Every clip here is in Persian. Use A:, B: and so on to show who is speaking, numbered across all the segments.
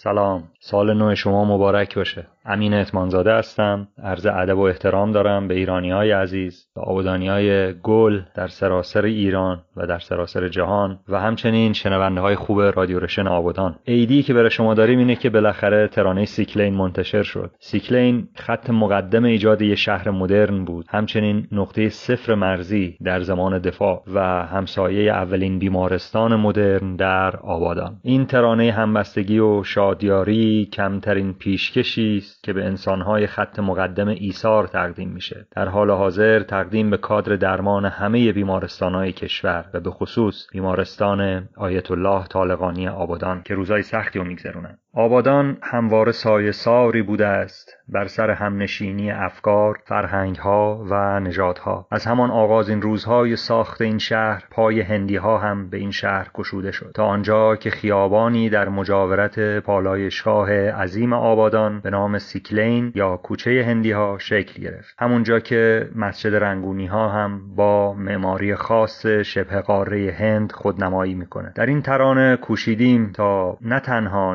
A: سلام. سال نو شما مبارک باشه. امین عتمان‌زاده هستم. عرض ادب و احترام دارم به ایرانی های عزیز به آبادانی های گل در سراسر ایران و در سراسر جهان و همچنین شنونده های خوب رادیو رشن آبادان. عیدی که برای شما داریم اینه که بالاخره ترانه سیکلین منتشر شد. سیکلین خط مقدم ایجاد یه شهر مدرن بود. همچنین نقطه صفر مرزی در زمان دفاع و همسایه اولین بیمارستان مدرن در آبادان. این ترانه همبستگی و شادی‌آری کمترین پیشکشی است که به انسانهای خط مقدم ایثار تقدیم میشه. در حال حاضر تقدیم به کادر درمان همه بیمارستانهای کشور و به خصوص بیمارستان آیت الله طالقانی آبادان که روزای سختی رو میگذرونن. آبادان همواره سایه ساری بوده است بر سر همنشینی افکار، فرهنگها و نژادها. از همان آغاز این روزهای ساخت این شهر پای هندی ها هم به این شهر گشوده شد. تا آنجا که خیابانی در مجاورت پالایشگاه عظیم آبادان به نام سیکلین یا کوچه هندی ها شکل گرفت. همونجا که مسجد رنگونی ها هم با معماری خاص شبه قاره هند خودنمایی می‌کنه در این ترانه کوشیدیم تا نه تنها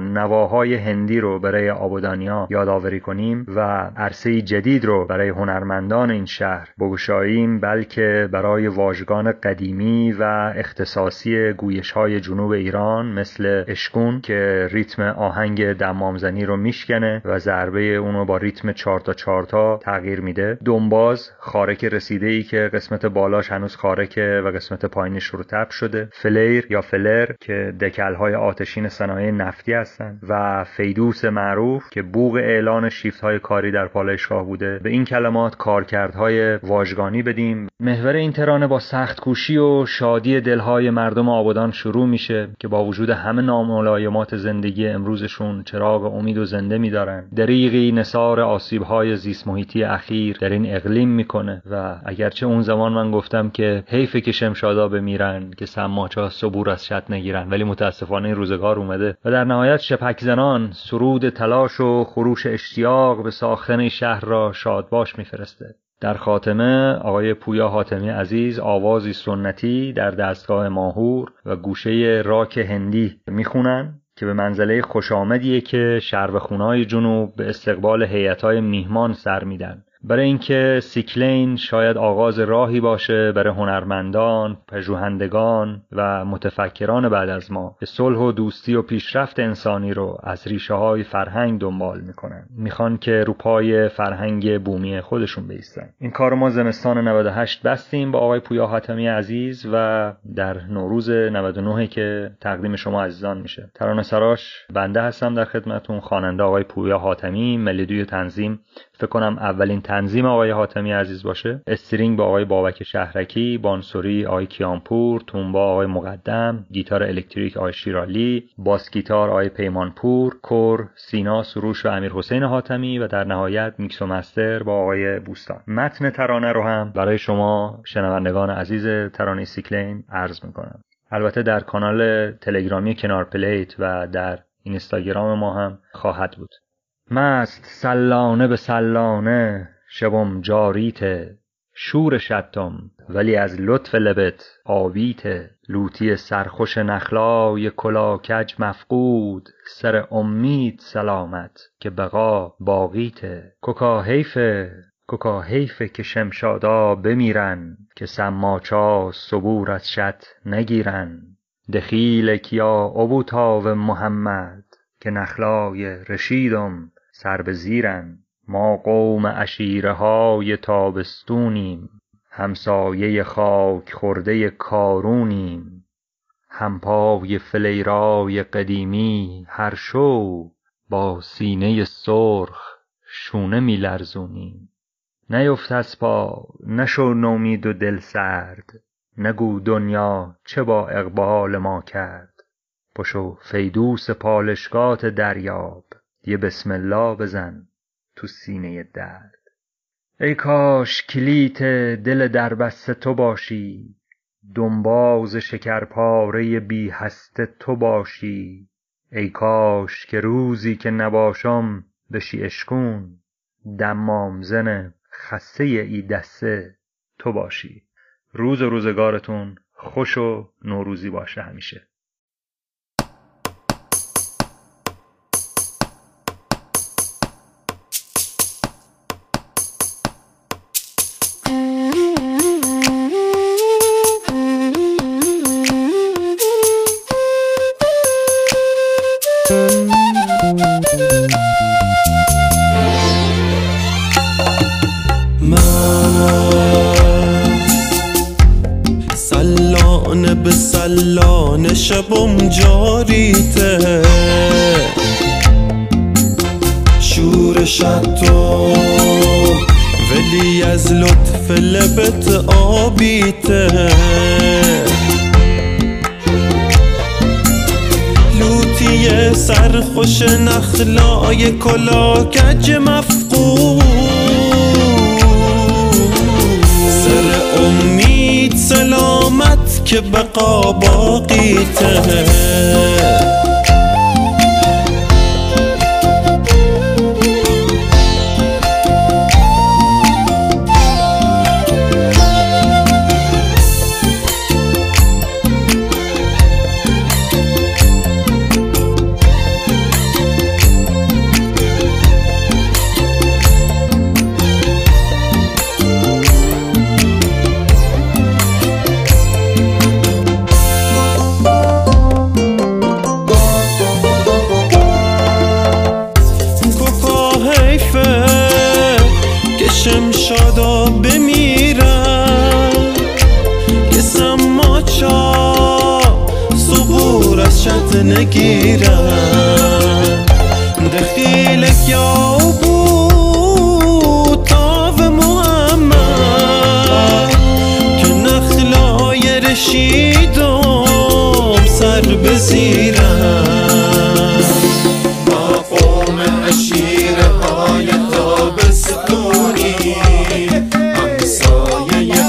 A: نواهای هندی رو برای آبادانیا یادآوری کنیم و عرصه جدید رو برای هنرمندان این شهر بگشاییم بلکه برای واژگان قدیمی و اختصاصی گویش های جنوب ایران مثل اشکون که ریتم آهنگ دمامزنی رو میشکنه و ضربه اونو با ریتم چهار تا چهار تا تغییر میده. دنباز خارک رسیده ای که قسمت بالاش هنوز خارکه و قسمت پایینش رو تپ شده. فلیر یا فلر که دکل های آتشین صنایع نفتی هستن و فیدوس معروف که بوغ اعلان شیفت های کاری در پالایشگاه بوده. به این کلمات کارکردهای واژگانی بدیم. محور این ترانه با سخت کوشی و شادی دلهای مردم آبادان شروع میشه که با وجود همه ناملایمات زندگی امروزشون چراغ امید و زنده میدارن. دریغی نصار آسیبهای زیست محیطی اخیر در این اقلیم می‌کنه و اگرچه اون زمان من گفتم که حیفه که شمشادا بمیرن که سماچا صبور از شط نگیرن ولی متاسفانه این روزگار اومده و در نهایت شپک زنان سرود تلاش و خروش اشتیاق به ساختن شهر را شادباش میفرسته. در خاتمه آقای پویا حاتمی عزیز آوازی سنتی در دستگاه ماهور و گوشه راک هندی می‌خونن که به منزله خوشامدیه که شربخونای جنوب به استقبال هیئت‌های میهمان سر میدن. برای اینکه سیکلین شاید آغاز راهی باشه برای هنرمندان، پژوهندگان و متفکران بعد از ما که صلح و دوستی و پیشرفت انسانی رو از ریشه های فرهنگ دنبال می‌کنن. می‌خوان که رو پای فرهنگ بومی خودشون بیستن. این کار ما زمستان 98 بستیم با آقای پویا حاتمی عزیز و در نوروز 99 که تقدیم شما عزیزان میشه. ترانه سراش بنده هستم در خدمتون خواننده آقای پویا حاتمی ملودی تنظیم فکر کنم اولین تنظیم آقای حاتمی عزیز باشه. string با آقای بابک شهرکی بانسوری آقای کیانپور تونبا آقای مقدم گیتار الکتریک آقای شیرالی bass guitar آقای پیمانپور کور سینا سروش و امیر حسین حاتمی و در نهایت میکس و master با آقای بوستان. متن ترانه رو هم برای شما شنوندگان عزیز ترانه سیکلین عرض می‌کنم. البته در کانال تلگرامی کنار پلیت و در اینستاگرام ما هم خواهد بود. مست سلانه به سلانه شبم جاریته. شور شتم ولی از لطف لبت آویته. لوتی سرخوش نخلای کلاکج مفقود. سر امید سلامت که بقا باقیته. کوکا حیفه کوکا حیفه که شمشادا بمیرن. که سماچا صبور از شط نگیرن. دخیل کیا ابوتاو محمد. که نخلای رشیدم. سر به زیرن ما قوم عشیره های تابستونیم. همسایه خاک خورده کارونیم. همپای فلیرای قدیمی هر شو با سینه سرخ شونه می لرزونیم. نیفت از پا نشو نومید و دل سرد نگو دنیا چه با اقبال ما کرد. پشو فیدوس پالشگات دریاب. یه بسم الله بزن تو سینه درد. ای کاش کلیت دل دربسته تو باشی دنباز شکرپاره بی هسته تو باشی. ای کاش که روزی که نباشم بشی اشکون دمامزن خسته ای دسته تو باشی. روز و روزگارتون خوش و نوروزی باشه همیشه.
B: شبم جاریته. شورش تو ولی از لطف لبت آبیته. لوتی سرخوش نخلای کلا کج مفقود. سر سلامت که بقا باقیته نگیرن دخیلک یا بود تاو محمد. که نخلای رشیدم سر بزیرن
C: با قوم عشیر های تابستونی همسایه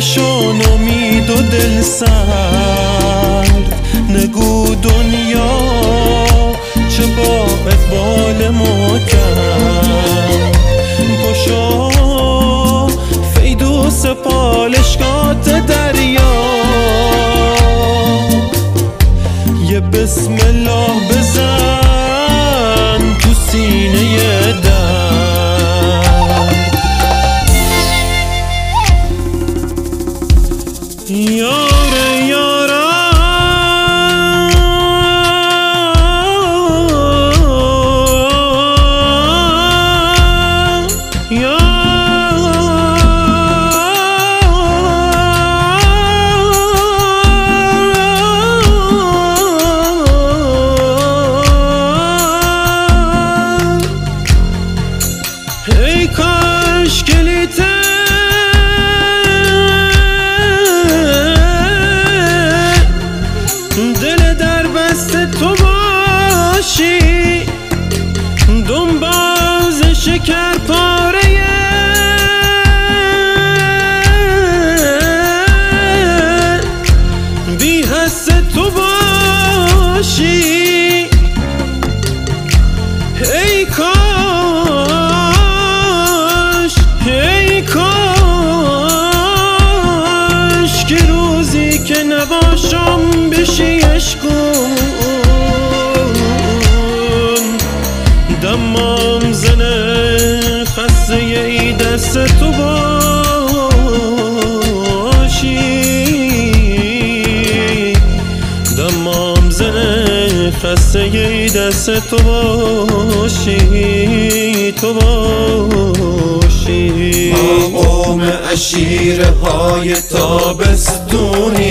B: پا نشان امید و دل سرد. نگو دنیا چه با اقبال ما کرد. پشا فیدوس دریا زنه خسته ای دست تو باشی تو باشی.
C: ما قوم عشیر های تابستونی.